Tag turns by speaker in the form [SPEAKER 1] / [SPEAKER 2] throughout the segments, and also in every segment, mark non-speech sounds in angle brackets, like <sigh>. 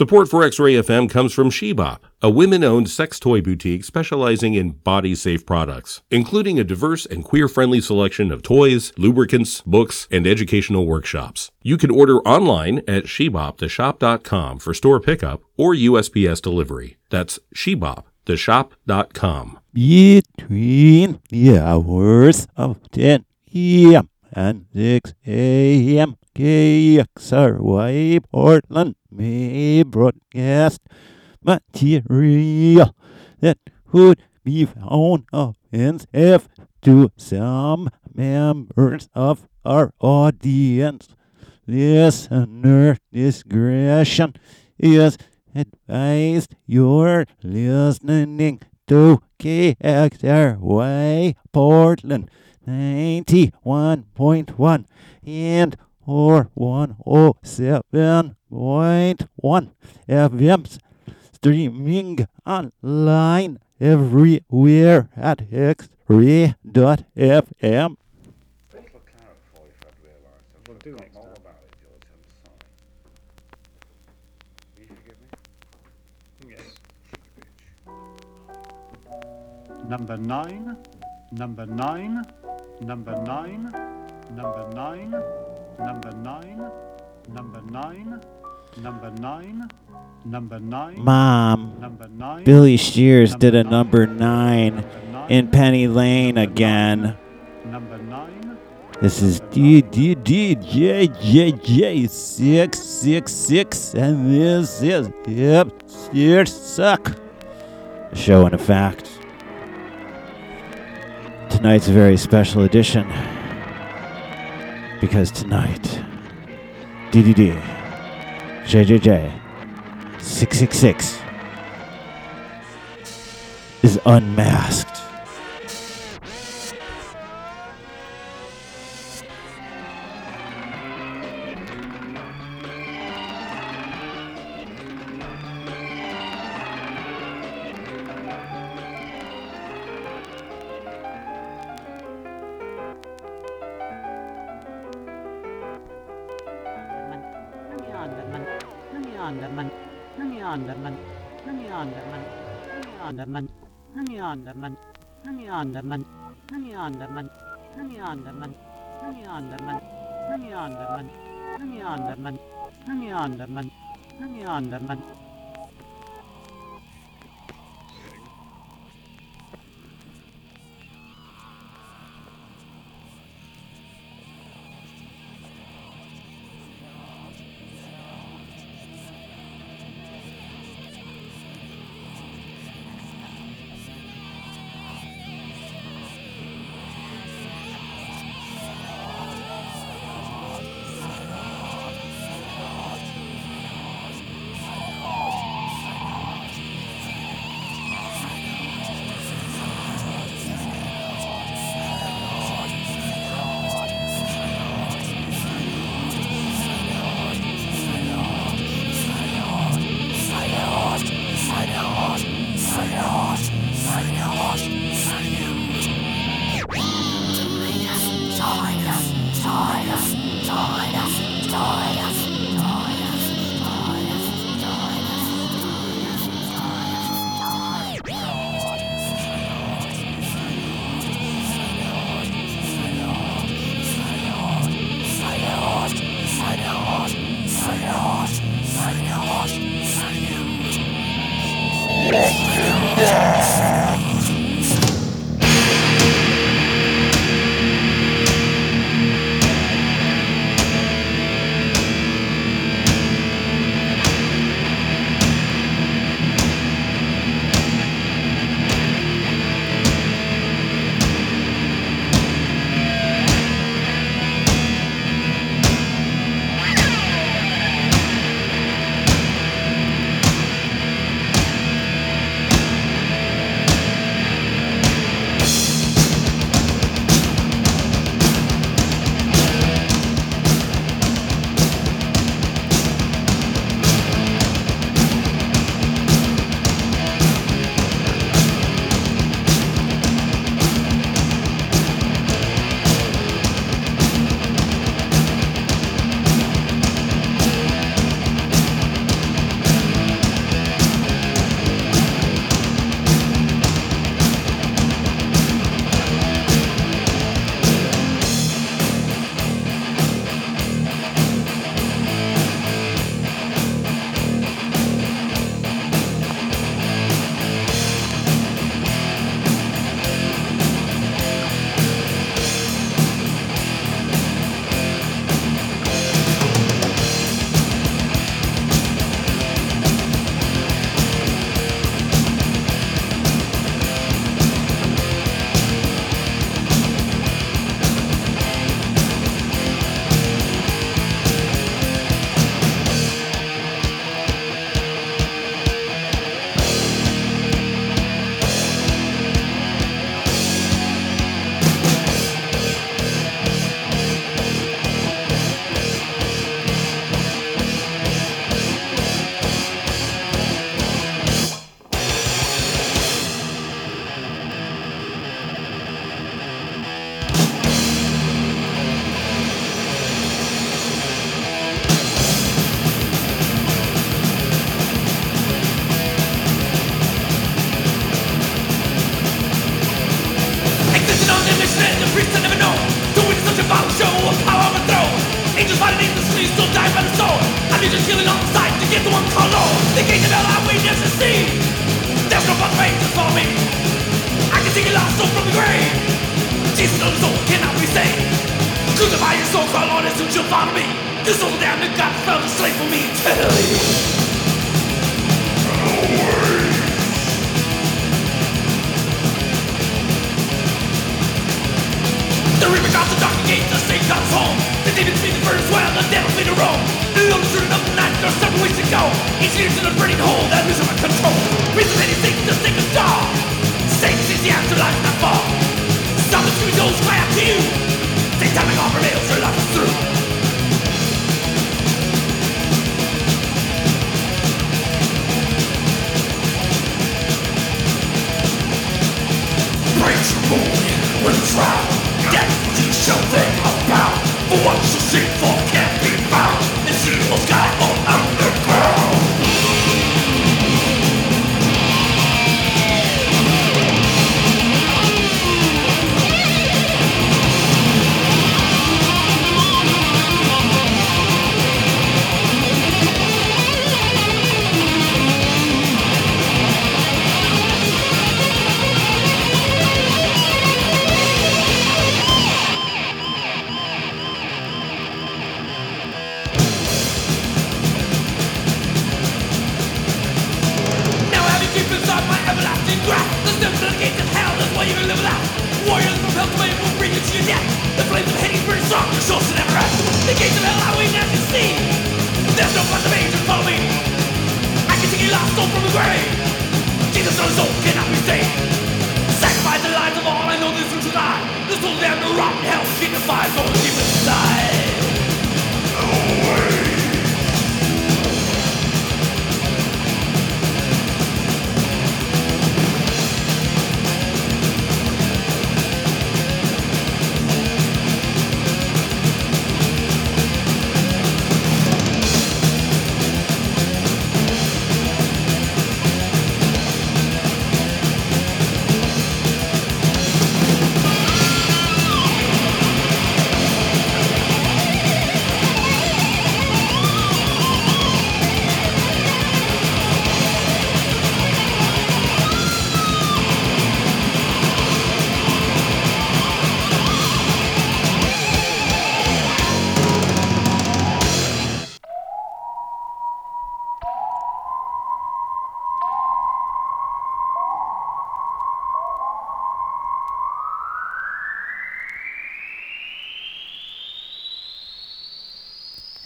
[SPEAKER 1] Support for X Ray FM comes from Shebop, a women owned sex toy boutique specializing in body safe products, including a diverse and queer friendly selection of toys, lubricants, books, and educational workshops. You can order online at sheboptheshop.com for store pickup or USPS delivery. That's sheboptheshop.com.
[SPEAKER 2] Between the hours of 10 a.m. and 6 a.m. KXRY Portland may broadcast material that would be found offensive to some members of our audience. Listener discretion is advised. You're listening to KXRY Portland 91.1 and or 107.1 FMs streaming online everywhere at xray.fm.
[SPEAKER 3] Do next time.
[SPEAKER 4] Number nine, number nine, number nine, number nine, number nine, number nine, number nine, number nine,
[SPEAKER 2] Mom,
[SPEAKER 4] number nine.
[SPEAKER 2] Billy Shears did a number nine in Penny Lane again.
[SPEAKER 4] Number nine,
[SPEAKER 2] This is D D D J J J six six six, and this is Yep Shears Suck. A show in effect. Tonight's a very special edition because tonight, DDD, JJJ, 666 is unmasked.
[SPEAKER 5] Honey on the man, honey on the man, honey on the man, honey on the man, honey on the man, honey on the man. star.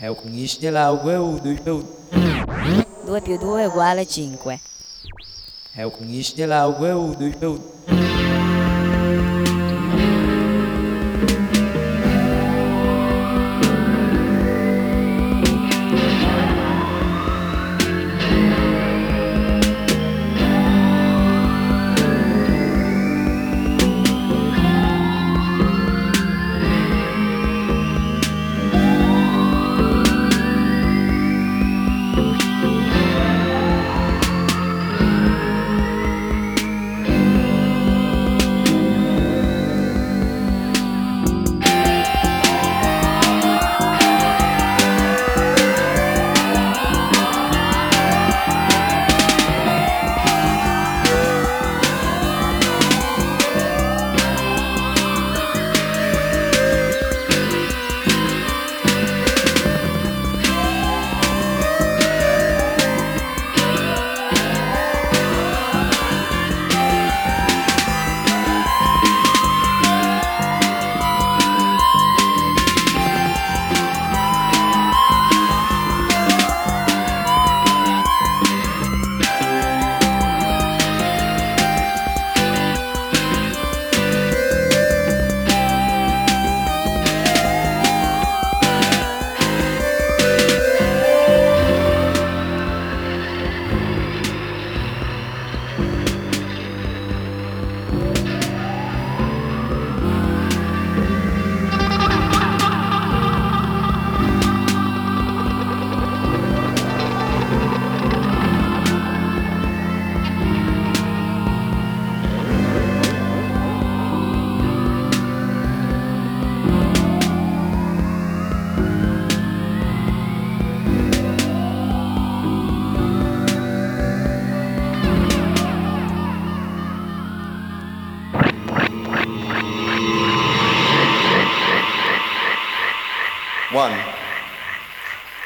[SPEAKER 5] É
[SPEAKER 6] è unisce la ueu due più
[SPEAKER 7] 2 più 2 uguale 5
[SPEAKER 6] è unisce la ueu due più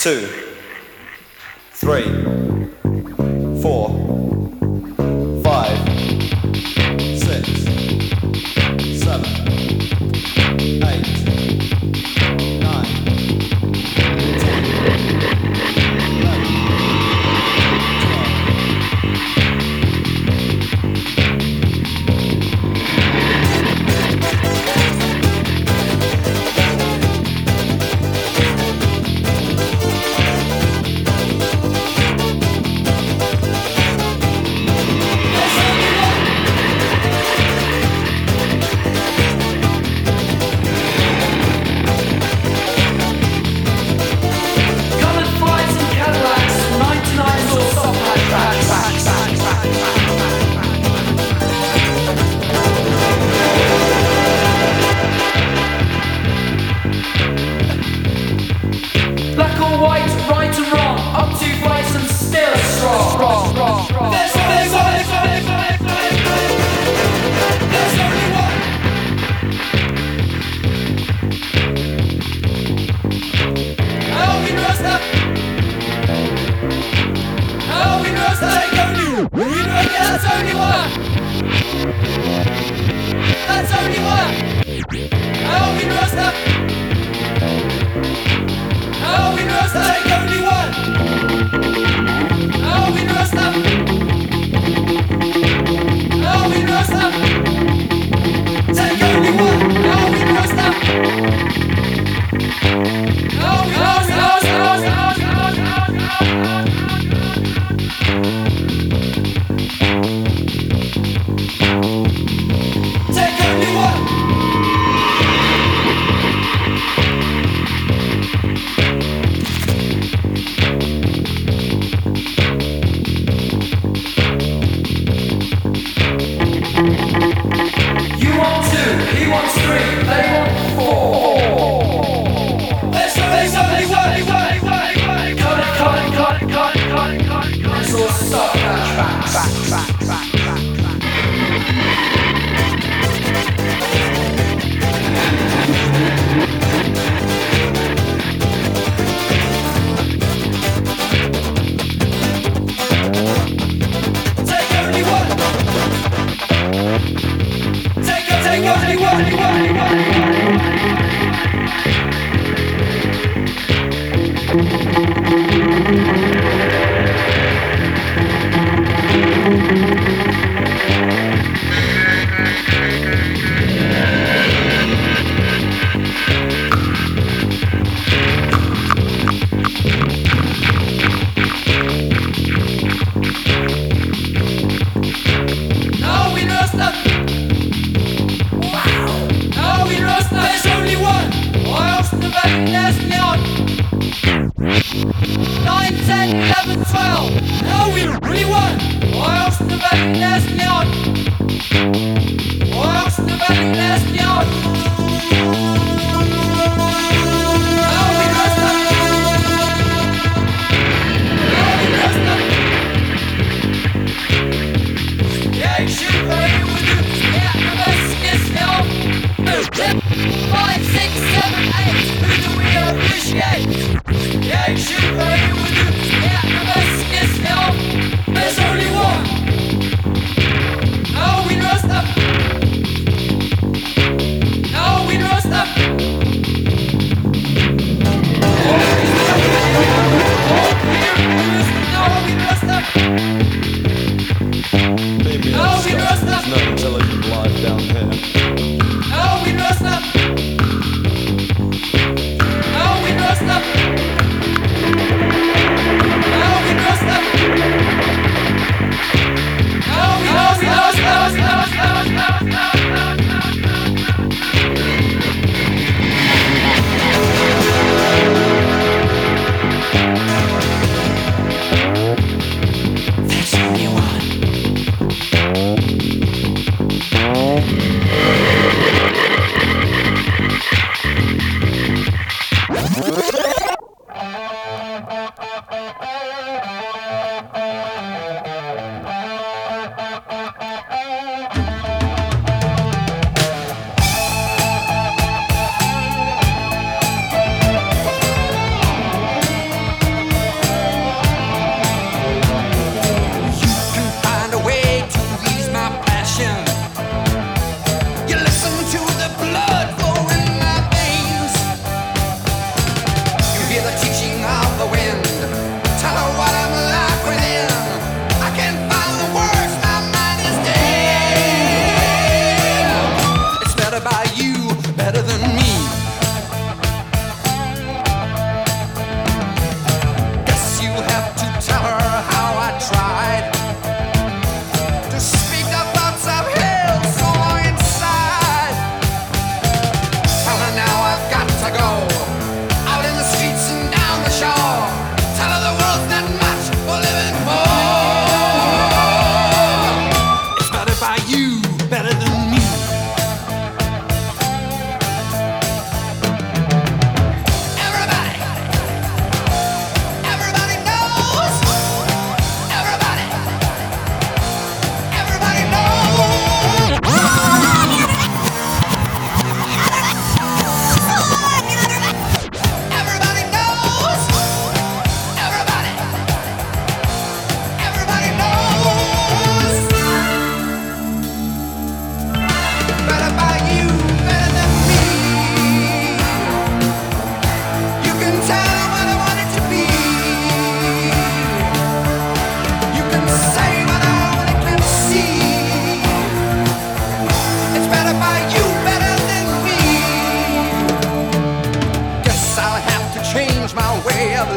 [SPEAKER 3] 2. Oh, we must have.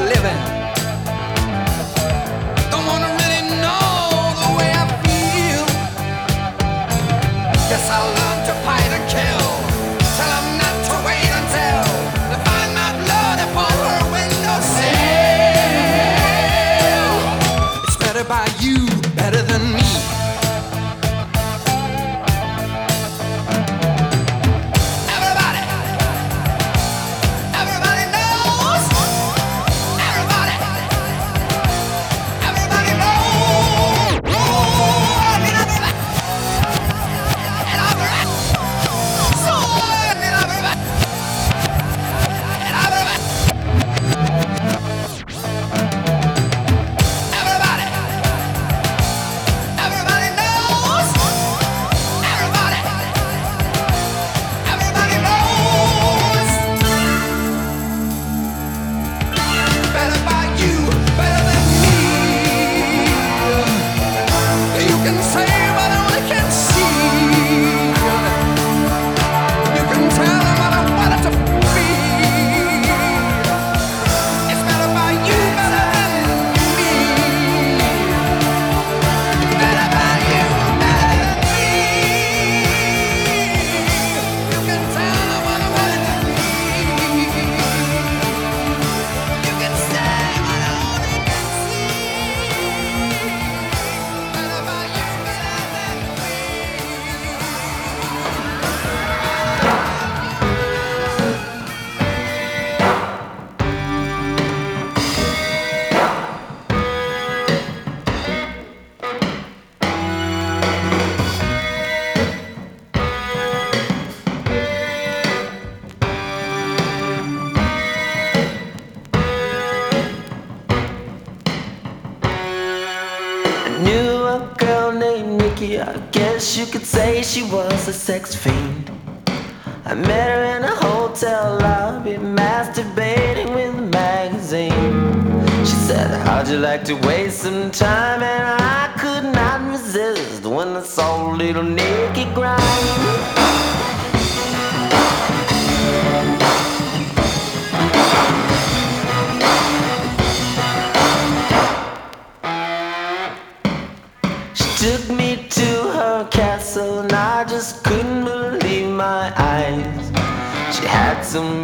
[SPEAKER 8] living. guess you could say she was a sex fiend. I met her in a hotel lobby, masturbating with a magazine. She said, How'd you like to waste some time? And I could not resist when I saw little Nikki grind. some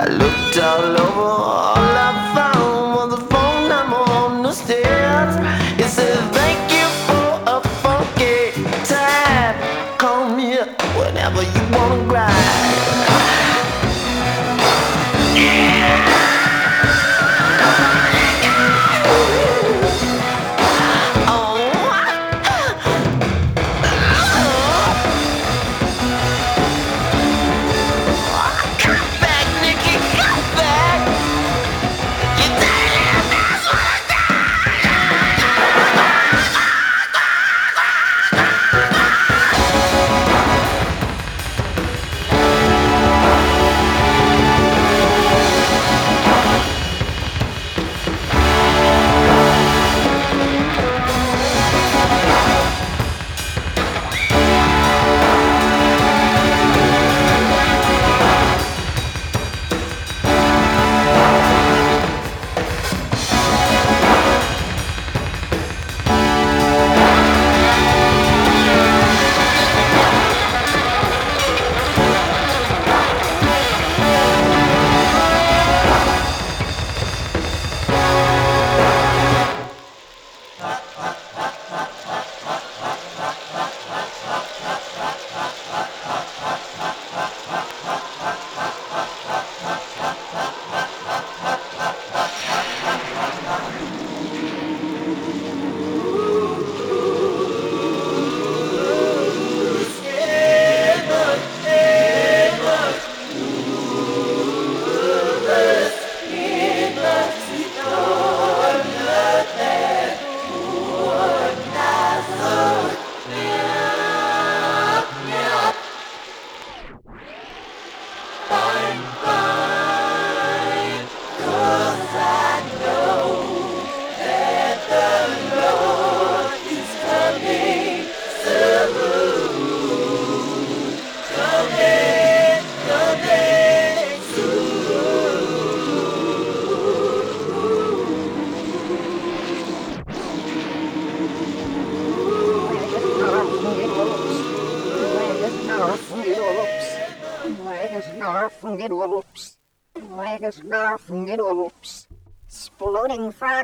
[SPEAKER 8] I looked all over all I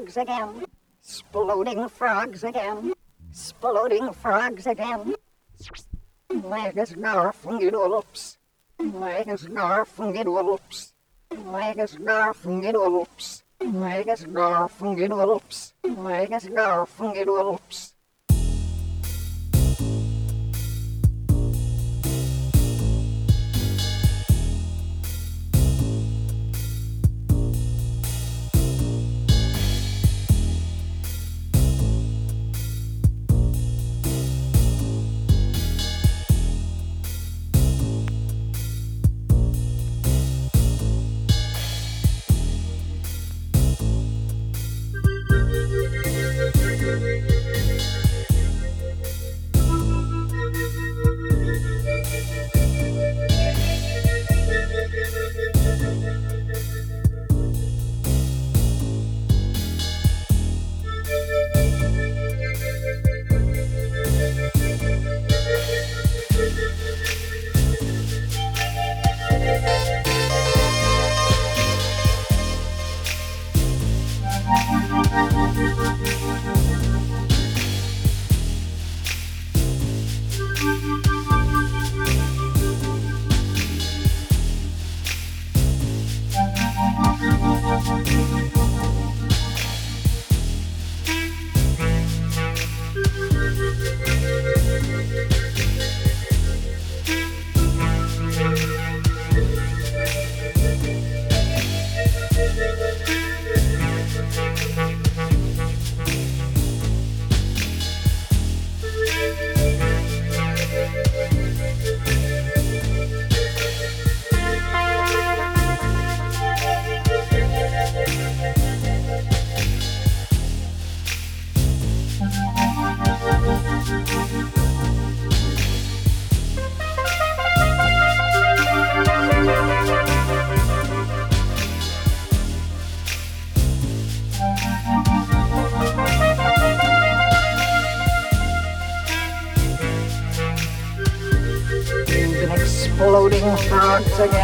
[SPEAKER 9] frogs again. Sploding frogs again. Sploding frogs again. Legas narfungidolops. Legas narfungidolops. Legas narfungidolops. Legas narfungidolops. Legas narfungidolops. Thanks again.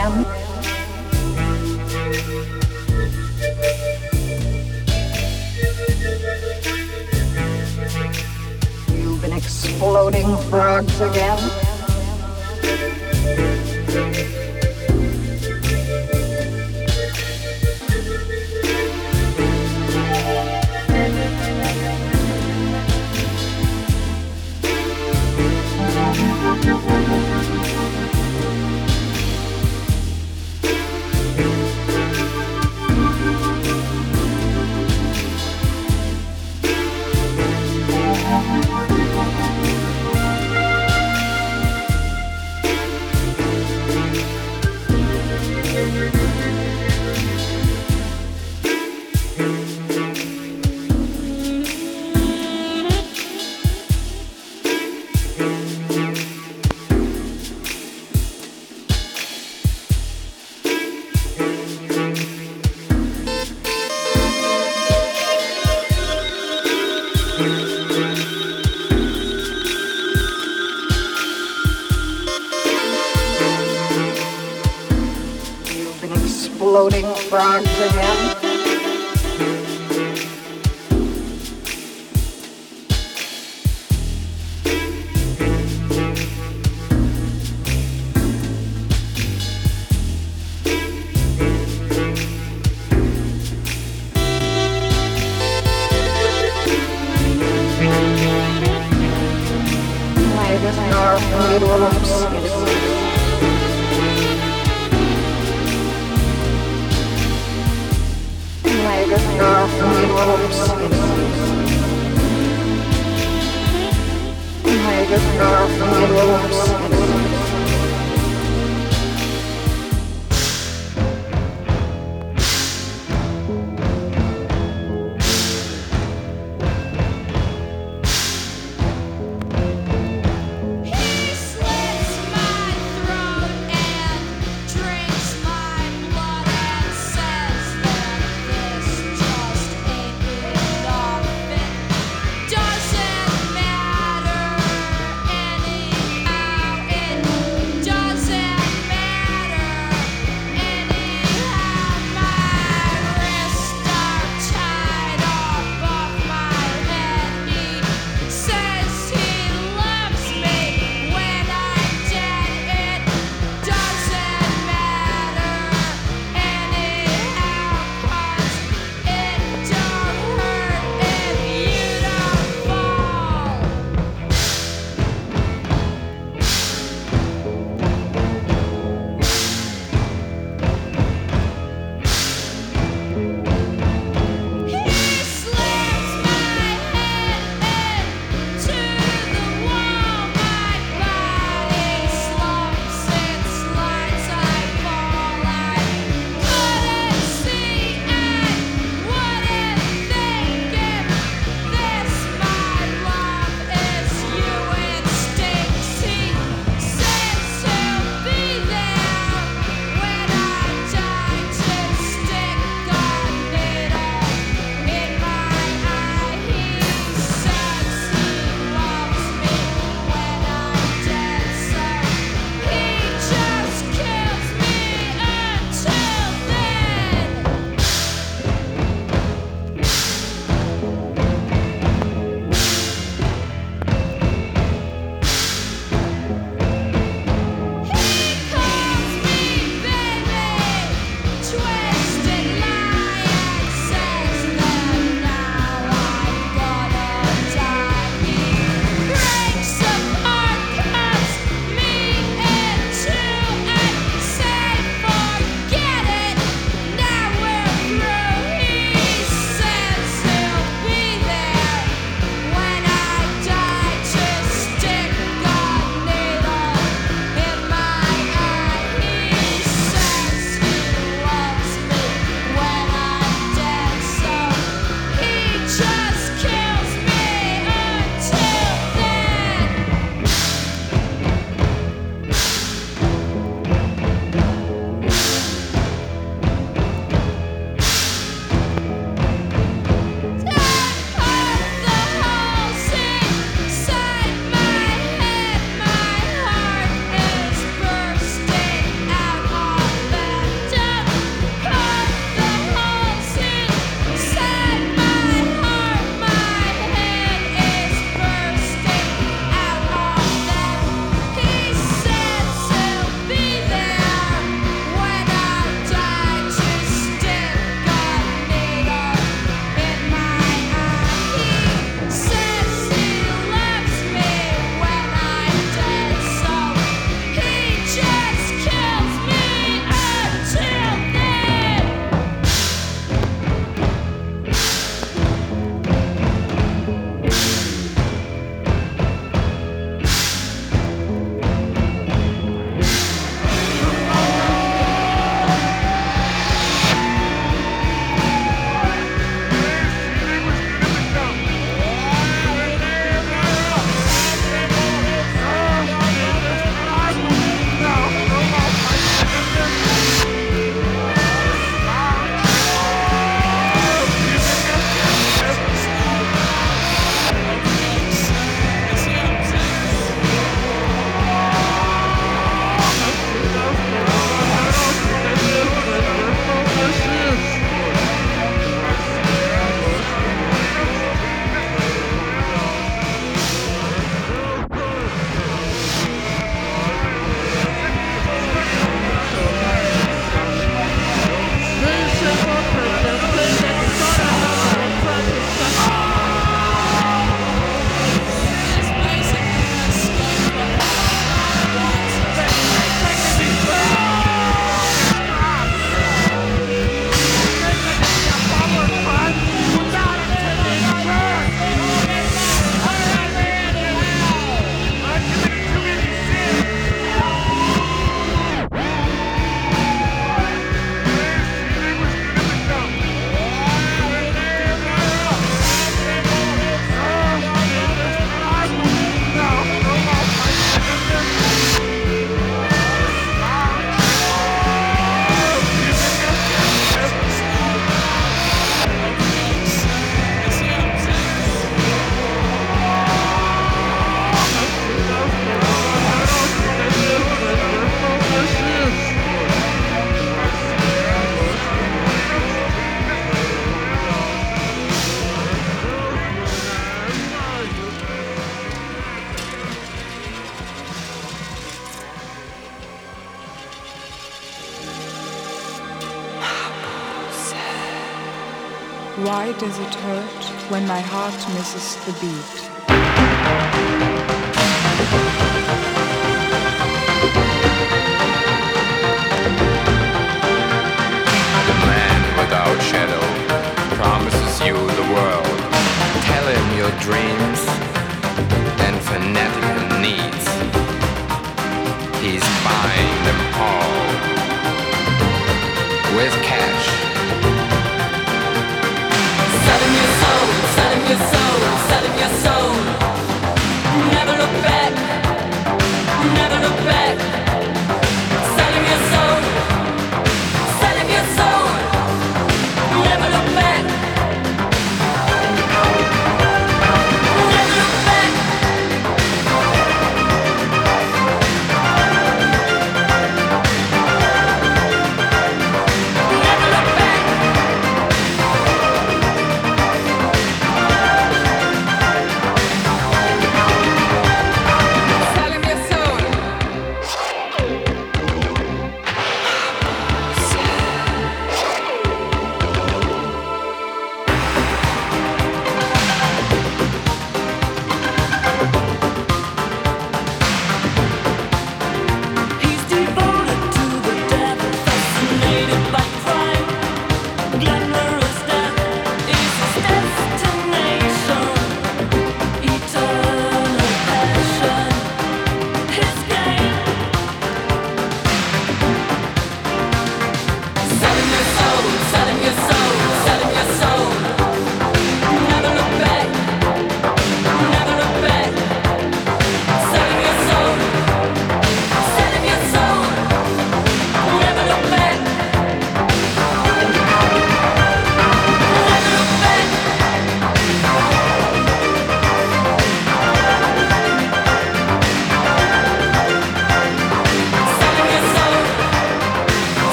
[SPEAKER 10] When my heart misses the beat?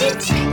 [SPEAKER 11] życie.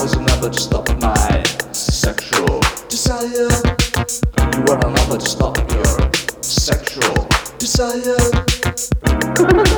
[SPEAKER 11] was another to stop my sexual desire. You were another to stop your sexual desire. <laughs>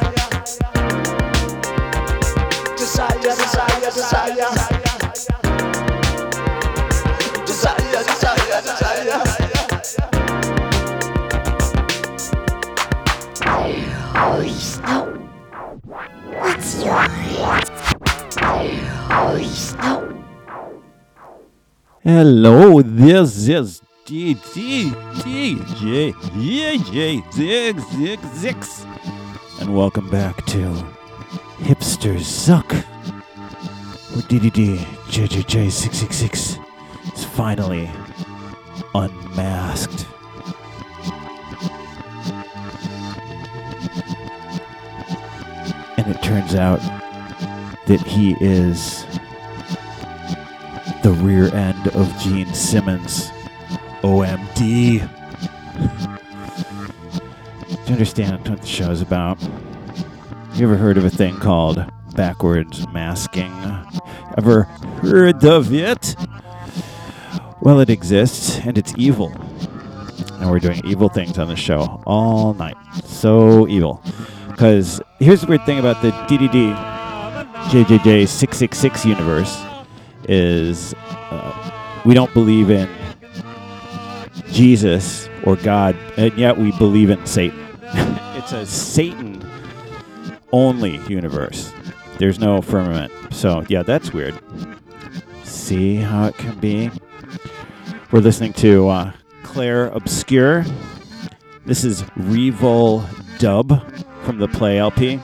[SPEAKER 2] Hello, this is DJ DJ Zig Zig Zix, and welcome back to Hipsters Suck, where DDD JJJ six six six. Is finally unmasked. And it turns out that he is the rear end of Gene Simmons. OMD. Do you understand what the show's about? You ever heard of a thing called backwards masking? Ever heard of it? Well, it exists and it's evil. And we're doing evil things on the show all night. So evil. Because here's the weird thing about the DDD JJJ 666 universe is uh, we don't believe in Jesus or God, and yet we believe in Satan. <laughs> it's a Satan only universe. There's no firmament. So, yeah, that's weird. See how it can be? We're listening to uh, Clair Obscur. This is Revol Dub from the Play LP,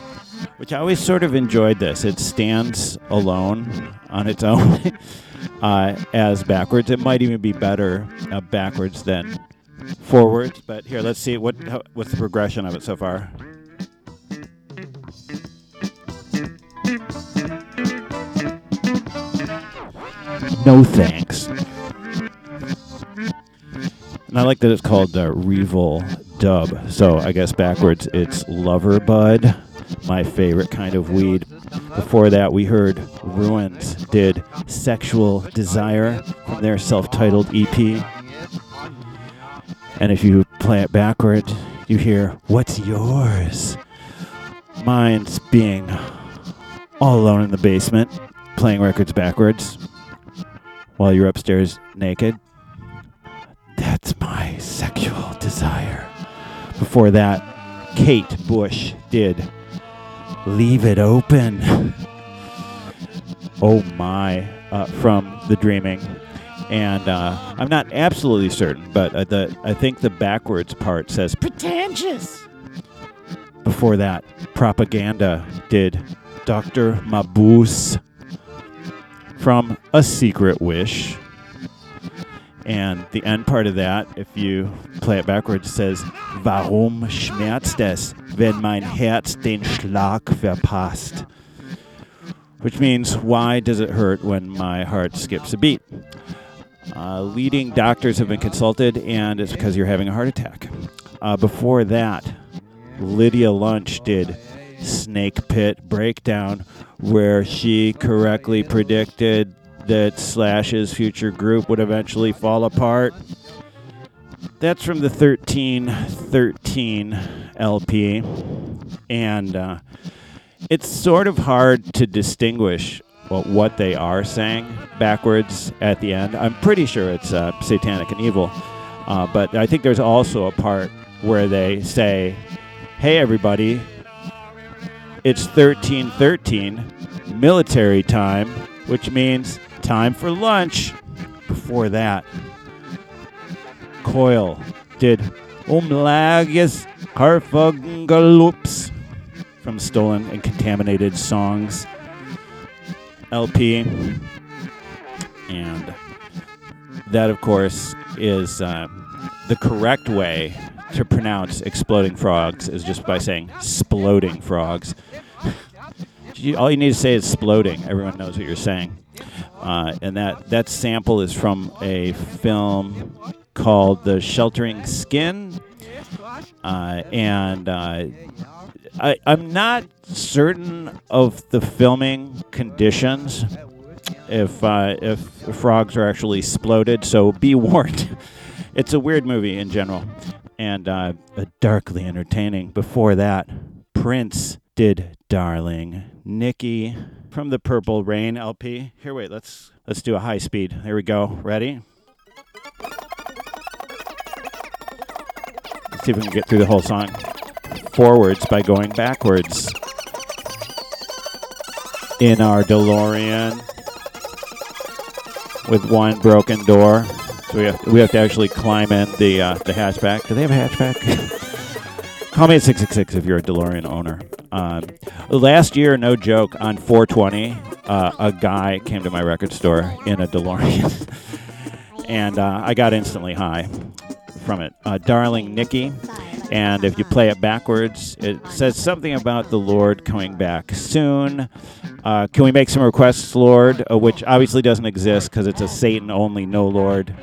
[SPEAKER 2] which I always sort of enjoyed this. It stands alone on its own <laughs> uh, as backwards. It might even be better uh, backwards than forwards. But here, let's see what how, what's the progression of it so far. No thanks. And I like that it's called uh, Revol Dub. So I guess backwards it's Lover Bud, my favorite kind of weed. Before that, we heard Ruins did Sexual Desire from their self titled EP. And if you play it backward, you hear What's Yours? Mine's being all alone in the basement, playing records backwards while you're upstairs naked. That's my sexual desire. Before that, Kate Bush did Leave It Open. oh my, uh, from The Dreaming. And uh, I'm not absolutely certain, but uh, the I think the backwards part says pretentious. Before that, Propaganda did Dr. Mabuse from A Secret Wish. And the end part of that, if you play it backwards, says Warum schmerzt es, wenn mein Herz den Schlag verpasst? Which means, why does it hurt when my heart skips a beat? Uh, leading doctors have been consulted, and it's because you're having a heart attack. Uh, before that, Lydia Lunch did Snake Pit Breakdown, where she correctly predicted that Slash's future group would eventually fall apart. That's from the 1313 LP. And uh, it's sort of hard to distinguish well, what they are saying backwards at the end. I'm pretty sure it's uh, satanic and evil. Uh, but I think there's also a part where they say, hey, everybody, it's 1313, military time, which means time for lunch. Before that, Coil did Omlagus Carfungaloops from Stolen and Contaminated Songs LP. And that, of course, is uh, the correct way to pronounce exploding frogs is just by saying sploding frogs. <laughs> All you need to say is sploding. Everyone knows what you're saying. Uh, and that, that sample is from a film called The Sheltering Skin. Uh, and uh, I, I'm not certain of the filming conditions if uh, if frogs are actually exploded. So be <laughs> warned. it's a weird movie in general, and uh, darkly entertaining. Before that, Prince did "Darling." Nikki from the Purple Rain LP. Here, wait. Let's let's do a high speed. There we go. Ready? Let's see if we can get through the whole song forwards by going backwards. In our DeLorean with one broken door. So we have we have to actually climb in the uh, the hatchback. Do they have a hatchback? <laughs> Call me at 666 if you're a DeLorean owner. Um, last year, no joke, on 420, uh, a guy came to my record store in a DeLorean. <laughs> and uh, I got instantly high from it. Uh, Darling Nikki. And if you play it backwards, it says something about the Lord coming back soon. Uh, can we make some requests, Lord? Uh, which obviously doesn't exist because it's a Satan only, no Lord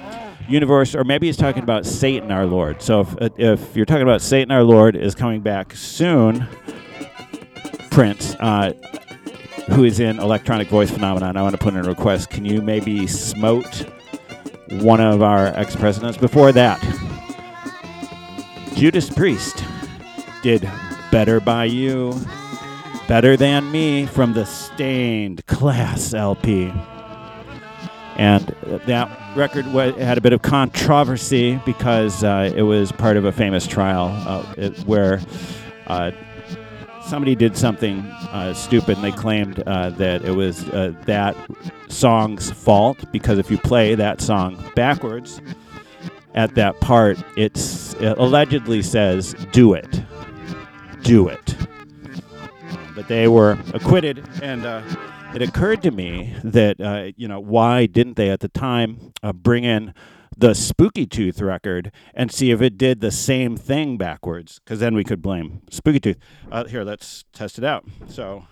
[SPEAKER 2] universe. Or maybe he's talking about Satan our Lord. So if, uh, if you're talking about Satan our Lord is coming back soon, Prince, uh, who is in Electronic Voice Phenomenon, I want to put in a request. Can you maybe smote one of our ex presidents? Before that, Judas Priest did Better by You, Better Than Me from the Stained Class LP. And that record had a bit of controversy because uh, it was part of a famous trial uh, where uh, somebody did something uh, stupid and they claimed uh, that it was uh, that song's fault because if you play that song backwards at that part, it allegedly says, do it. Do it. But they were acquitted, and uh, it occurred to me that, uh, you know, why didn't they at the time uh, bring in the Spooky Tooth record and see if it did the same thing backwards? Because then we could blame Spooky Tooth. Uh, here, let's test it out. So.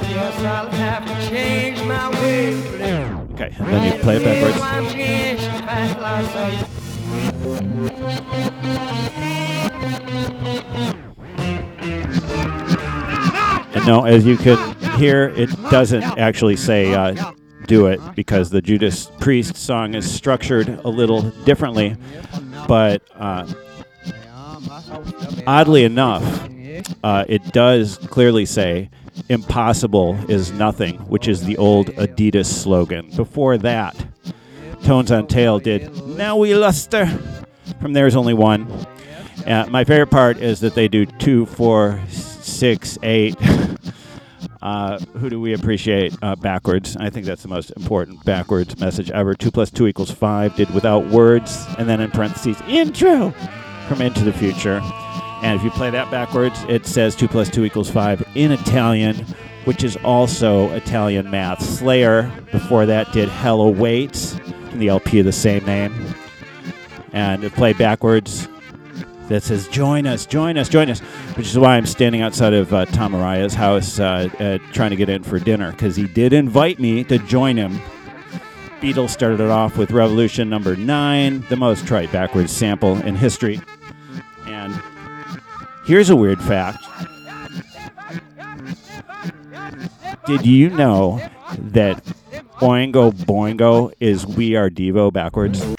[SPEAKER 3] Yes, I'll have to change my ways.
[SPEAKER 2] Okay, and then you play it backwards. And no, as you can hear, it doesn't actually say uh, do it because the Judas Priest song is structured a little differently. But uh, oddly enough, uh, it does clearly say impossible is nothing, which is the old Adidas slogan. Before that, Tones on Tail did Now We Lustre from There's Only One. Uh, my favorite part is that they do two, four, six, eight. Uh, who do we appreciate uh, backwards? I think that's the most important backwards message ever. Two plus two equals five. Did without words, and then in parentheses intro from Into the Future. And if you play that backwards, it says two plus two equals five in Italian, which is also Italian math. Slayer before that did Hell Awaits from the LP of the same name. And if played backwards, that says, Join us, join us, join us, which is why I'm standing outside of uh, Tom Araya's house uh, uh, trying to get in for dinner because he did invite me to join him. Beatles started it off with Revolution number nine, the most trite backwards sample in history. And here's a weird fact Did you know that Oingo Boingo is We Are Devo backwards?